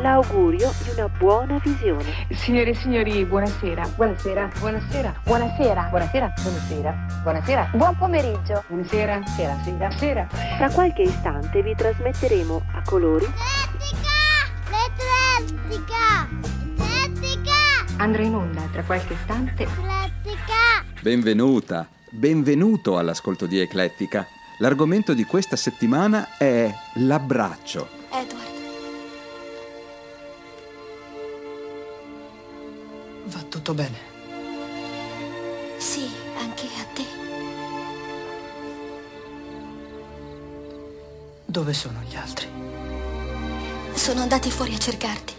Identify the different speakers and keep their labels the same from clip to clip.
Speaker 1: l'augurio di una buona visione.
Speaker 2: Signore e signori, buonasera.
Speaker 3: Buonasera.
Speaker 2: Buonasera.
Speaker 4: Buonasera. Buonasera.
Speaker 3: Buonasera.
Speaker 4: Buonasera.
Speaker 3: Buon pomeriggio.
Speaker 2: Buonasera.
Speaker 4: Sera.
Speaker 2: Sera. Sera.
Speaker 1: Tra qualche istante vi trasmetteremo a colori
Speaker 5: L'Eclettica! L'Eclettica!
Speaker 2: Andrà in onda tra qualche istante.
Speaker 5: L'Eclettica!
Speaker 6: Benvenuta, benvenuto all'ascolto di Eclettica. L'argomento di questa settimana è l'abbraccio.
Speaker 7: Va tutto bene.
Speaker 8: sì, anche a te.
Speaker 7: Dove sono gli altri?
Speaker 8: Sono andati fuori a cercarti.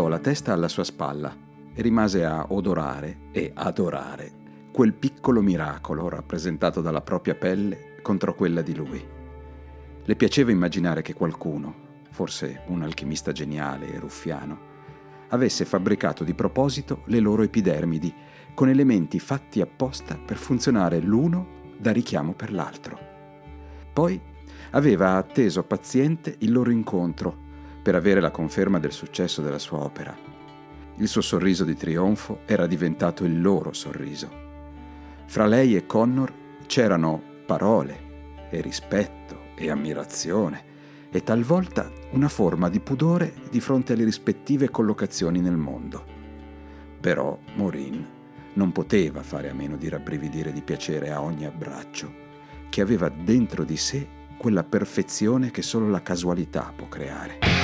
Speaker 9: Appoggiò la testa alla sua spalla e rimase a odorare e adorare quel piccolo miracolo rappresentato dalla propria pelle contro quella di lui. Le piaceva immaginare che qualcuno, forse un alchimista geniale e ruffiano, avesse fabbricato di proposito le loro epidermidi con elementi fatti apposta per funzionare l'uno da richiamo per l'altro. Poi aveva atteso paziente il loro incontro per avere la conferma del successo della sua opera. Il suo sorriso di trionfo era diventato il loro sorriso. Fra lei e Connor c'erano parole e rispetto e ammirazione e talvolta una forma di pudore di fronte alle rispettive collocazioni nel mondo. Però Maureen non poteva fare a meno di rabbrividire di piacere a ogni abbraccio, che aveva dentro di sé quella perfezione che solo la casualità può creare.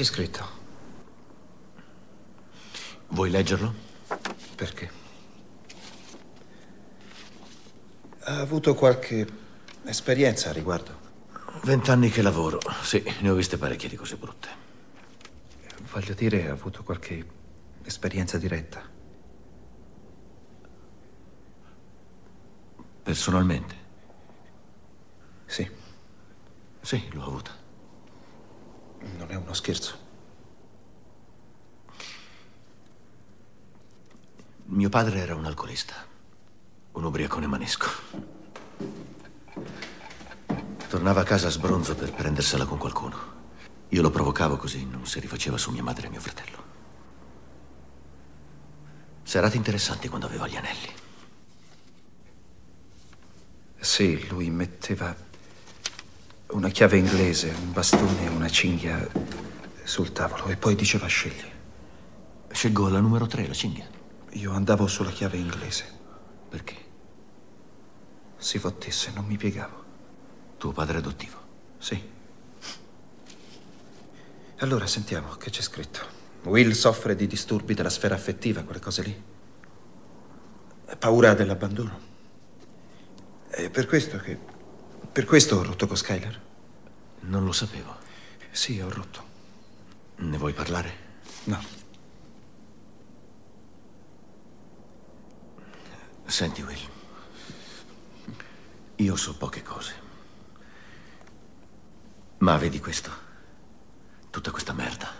Speaker 4: C'è scritto?
Speaker 10: Vuoi leggerlo?
Speaker 4: Perché? Ha avuto qualche esperienza a riguardo?
Speaker 10: Vent'anni che lavoro. Sì, ne ho viste parecchie di cose brutte.
Speaker 4: Voglio dire, ha avuto qualche esperienza diretta.
Speaker 10: Personalmente?
Speaker 4: Sì.
Speaker 10: Sì, l'ho avuta.
Speaker 4: Non è uno scherzo.
Speaker 10: Mio padre era un alcolista, un ubriacone manesco. Tornava a casa a sbronzo per prendersela con qualcuno. Io lo provocavo così non si rifaceva su mia madre e mio fratello. Serate interessanti quando aveva gli anelli.
Speaker 4: Sì, lui metteva una chiave inglese, un bastone e una cinghia sul tavolo e poi diceva scegli.
Speaker 11: Scelgo la numero 3, la cinghia.
Speaker 4: Io andavo sulla chiave inglese.
Speaker 11: Perché?
Speaker 4: Si fottesse, non mi piegavo.
Speaker 11: Tuo padre adottivo?
Speaker 4: Sì. Allora sentiamo che c'è scritto. Will soffre di disturbi della sfera affettiva, quelle cose lì. Paura dell'abbandono. È per questo che. Per questo ho rotto con Skyler.
Speaker 11: Non lo sapevo.
Speaker 4: Sì, ho rotto.
Speaker 11: Ne vuoi parlare?
Speaker 4: No.
Speaker 11: Senti, Will. Io so poche cose. Ma vedi questo? Tutta questa merda.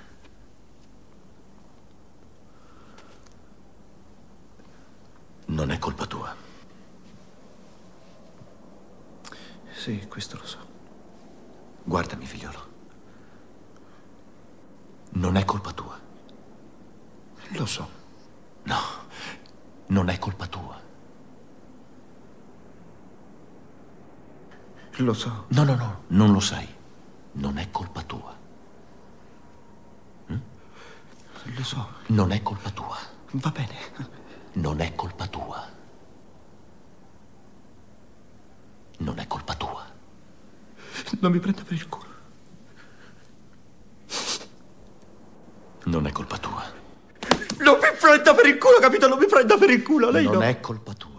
Speaker 11: Non è colpa tua.
Speaker 4: Sì, questo lo so.
Speaker 11: Guardami, figliolo. Non è colpa tua.
Speaker 4: Lo so.
Speaker 11: No, non è colpa tua.
Speaker 4: Lo so.
Speaker 11: No, no, no, non lo sai. Non è colpa tua.
Speaker 4: Hm? Lo so.
Speaker 11: Non è colpa tua.
Speaker 4: Va bene.
Speaker 11: Non è colpa tua. Non è colpa tua.
Speaker 4: Non mi prenda per il culo.
Speaker 11: Non è colpa tua.
Speaker 4: Non mi prenda per il culo, capito? Non mi prenda per il culo, lei
Speaker 11: non
Speaker 4: no.
Speaker 11: è colpa tua.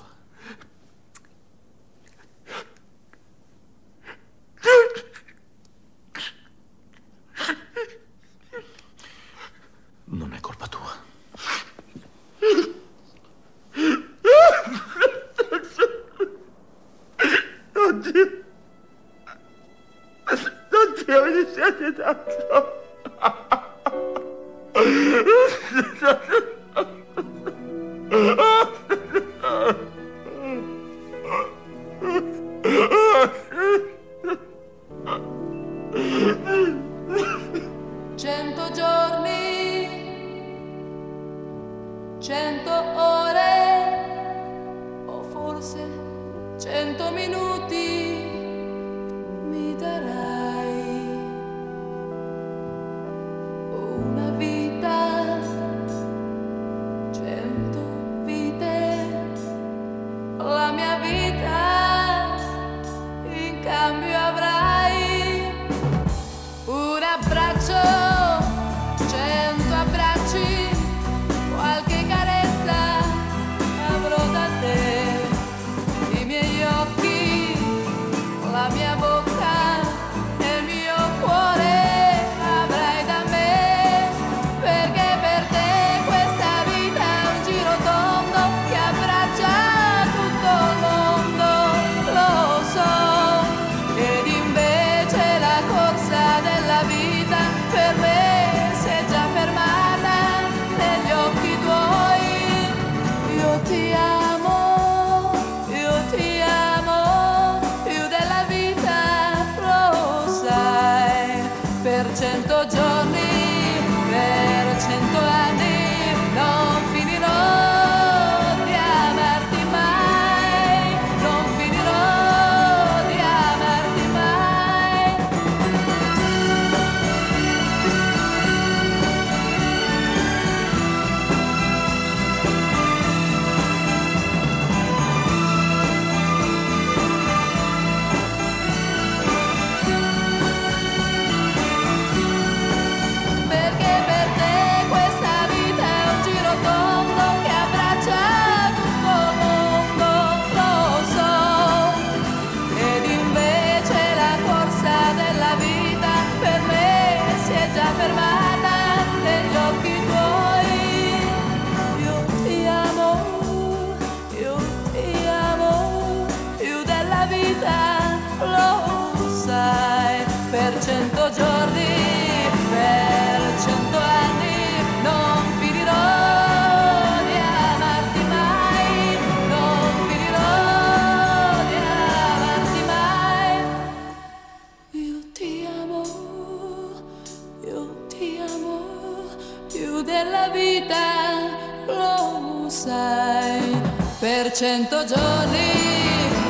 Speaker 12: Cento giorni,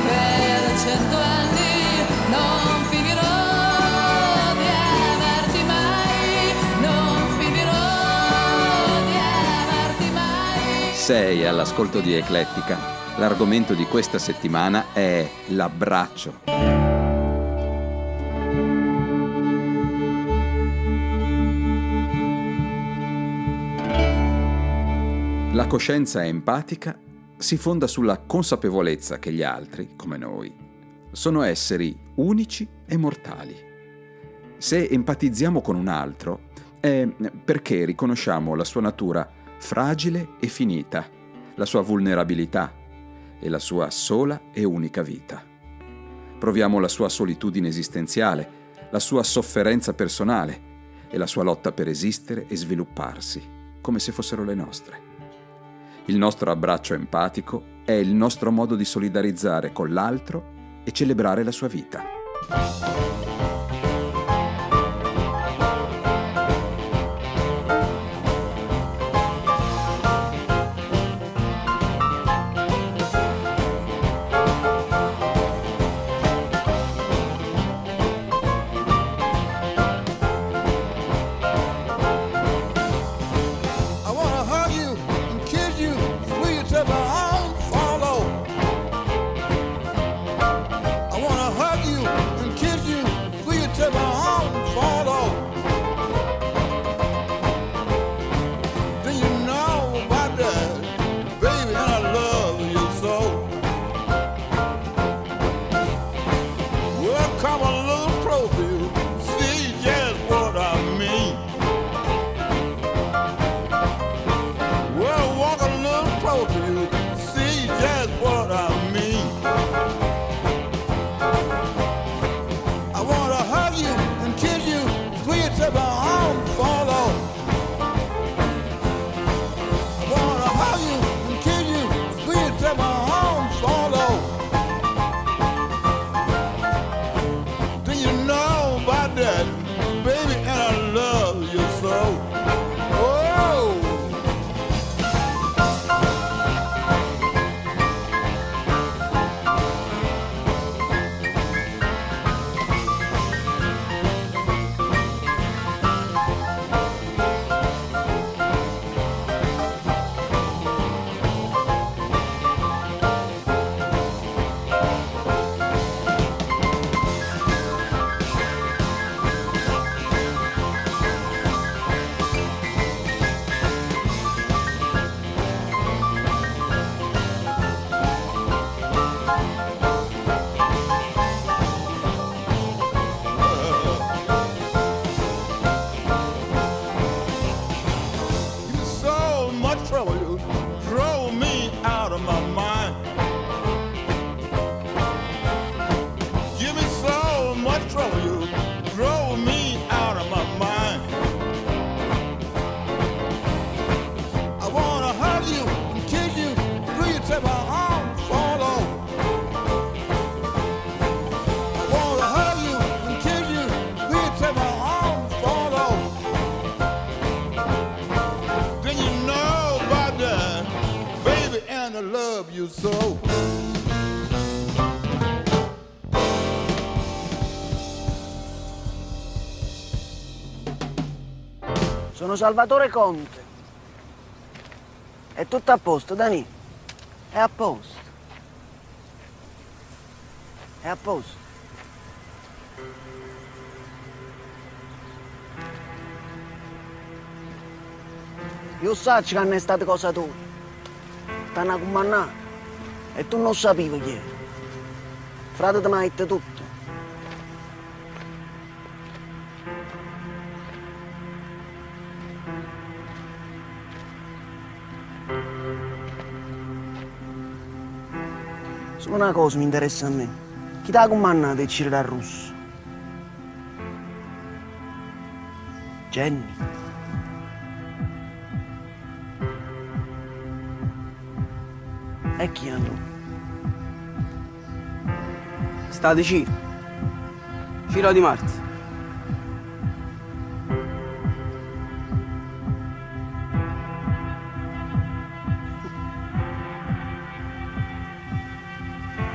Speaker 12: per cento anni non finirò di amarti mai, non finirò di
Speaker 13: sei all'ascolto di Eclettica. L'argomento di questa settimana è l'abbraccio. La coscienza empatica si fonda sulla consapevolezza che gli altri, come noi, sono esseri unici e mortali. Se empatizziamo con un altro è perché riconosciamo la sua natura fragile e finita, la sua vulnerabilità e la sua sola e unica vita. Proviamo la sua solitudine esistenziale, la sua sofferenza personale e la sua lotta per esistere e svilupparsi, come se fossero le nostre. Il nostro abbraccio empatico è il nostro modo di solidarizzare con l'altro e celebrare la sua vita.
Speaker 14: You so.
Speaker 15: Sono Salvatore Conte. È tutto a posto, Dani? È a posto. È a posto. Io so che hanno state cose tue. Stanno a comandare. E tu non sapevi chi era. Frate ti ha detto tutto. Solo una cosa mi interessa a me. Chi ti ha comandato di uscire dal russo? Jenny. E chi allora?
Speaker 16: Sta di Ciro. Di Marzo.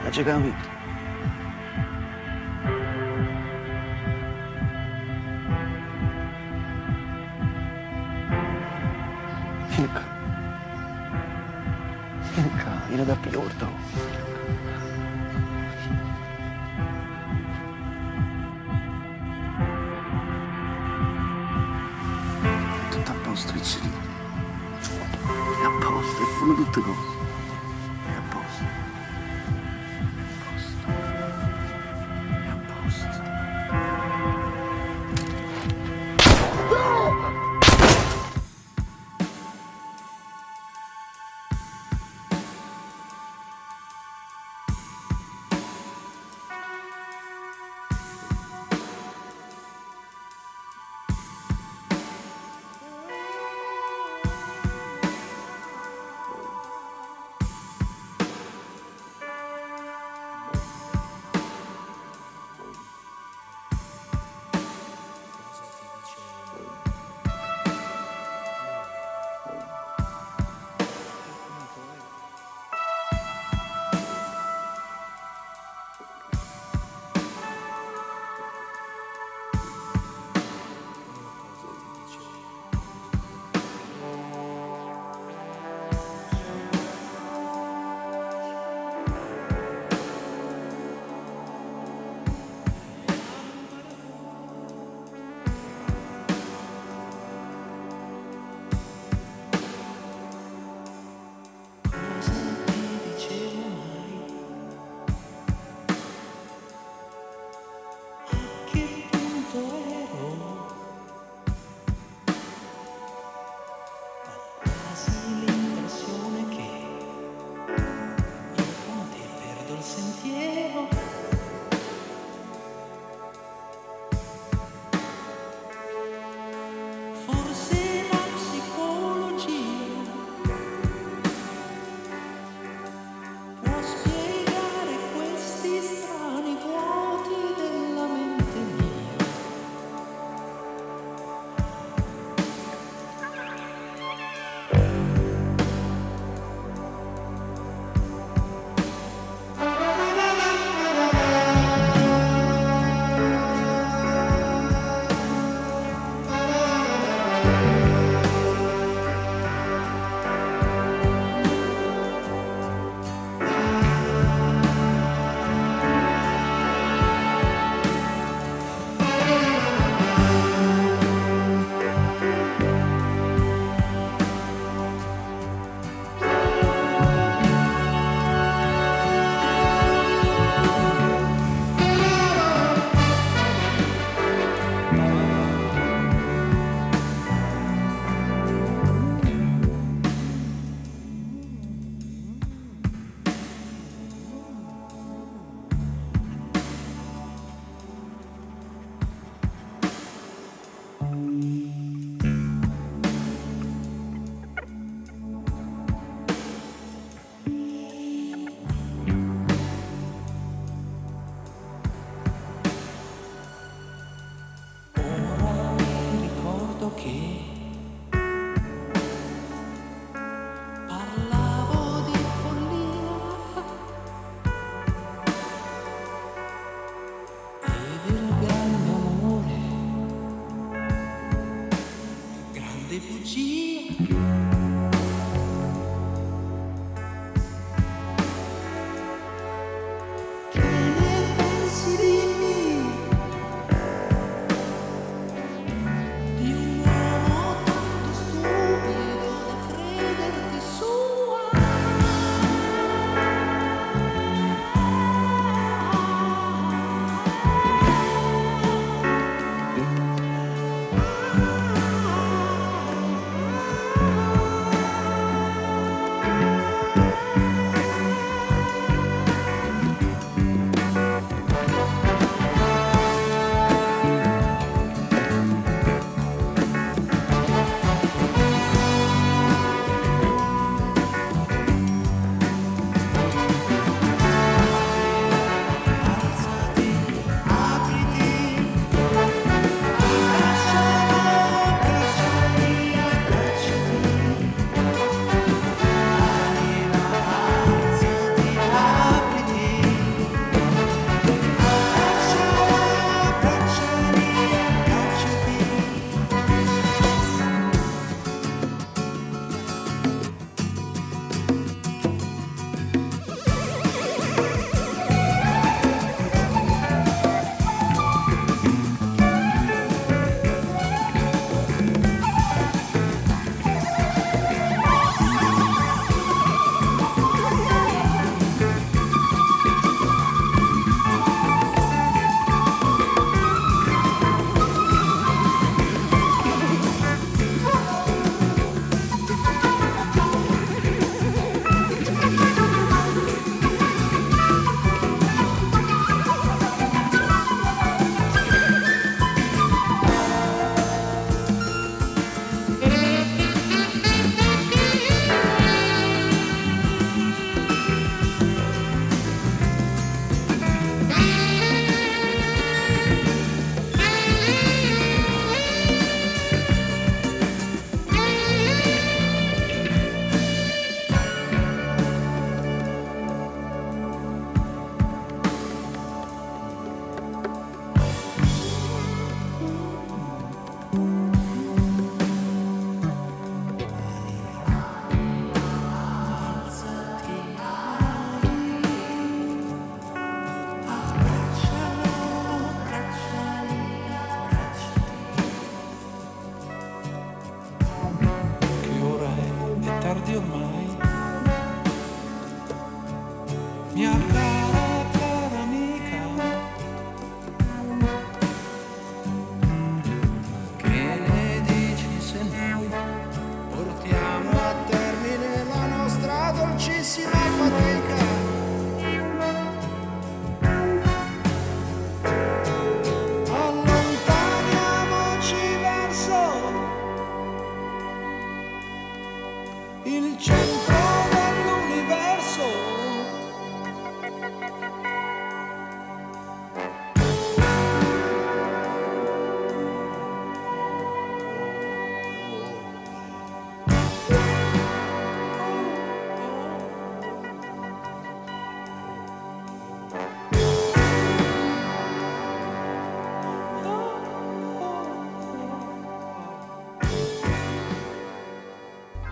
Speaker 15: Ha
Speaker 17: أنا في الأردن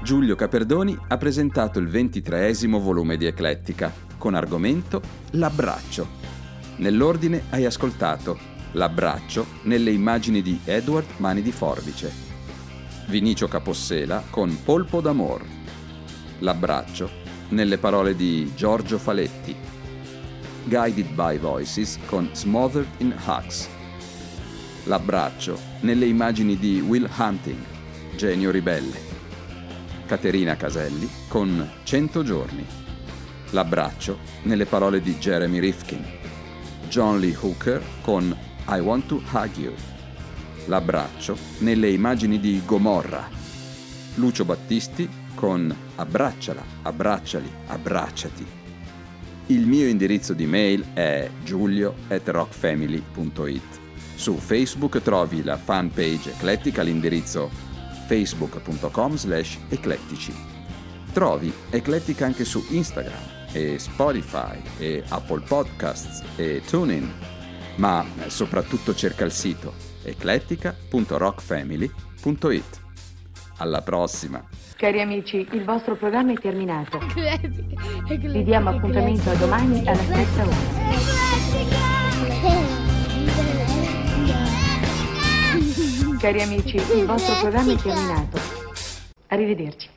Speaker 6: Giulio Caperdoni ha presentato il ventitreesimo volume di Eclettica, con argomento L'abbraccio. Nell'ordine hai ascoltato L'abbraccio nelle immagini di Edward Mani di Forbice, Vinicio Capossela con Polpo d'amor, L'abbraccio nelle parole di Giorgio Faletti, Guided by Voices con Smothered in Hugs, L'abbraccio nelle immagini di Will Hunting, Genio Ribelle, Caterina Caselli con 100 giorni. L'abbraccio nelle parole di Jeremy Rifkin. John Lee Hooker con I Want to Hug You. L'abbraccio nelle immagini di Gomorra. Lucio Battisti con Abbracciala, abbracciali, abbracciati. Il mio indirizzo di mail è giulio.rockfamily.it. Su Facebook trovi la fanpage eclettica all'indirizzo facebook.com slash eclettici. Trovi Eclettica anche su Instagram e Spotify e Apple Podcasts e TuneIn, ma soprattutto cerca il sito eclettica.rockfamily.it. Alla prossima!
Speaker 2: Cari amici, il vostro programma è terminato. Vi diamo appuntamento a domani alla stessa ora. Cari amici, il vostro programma è terminato. Arrivederci.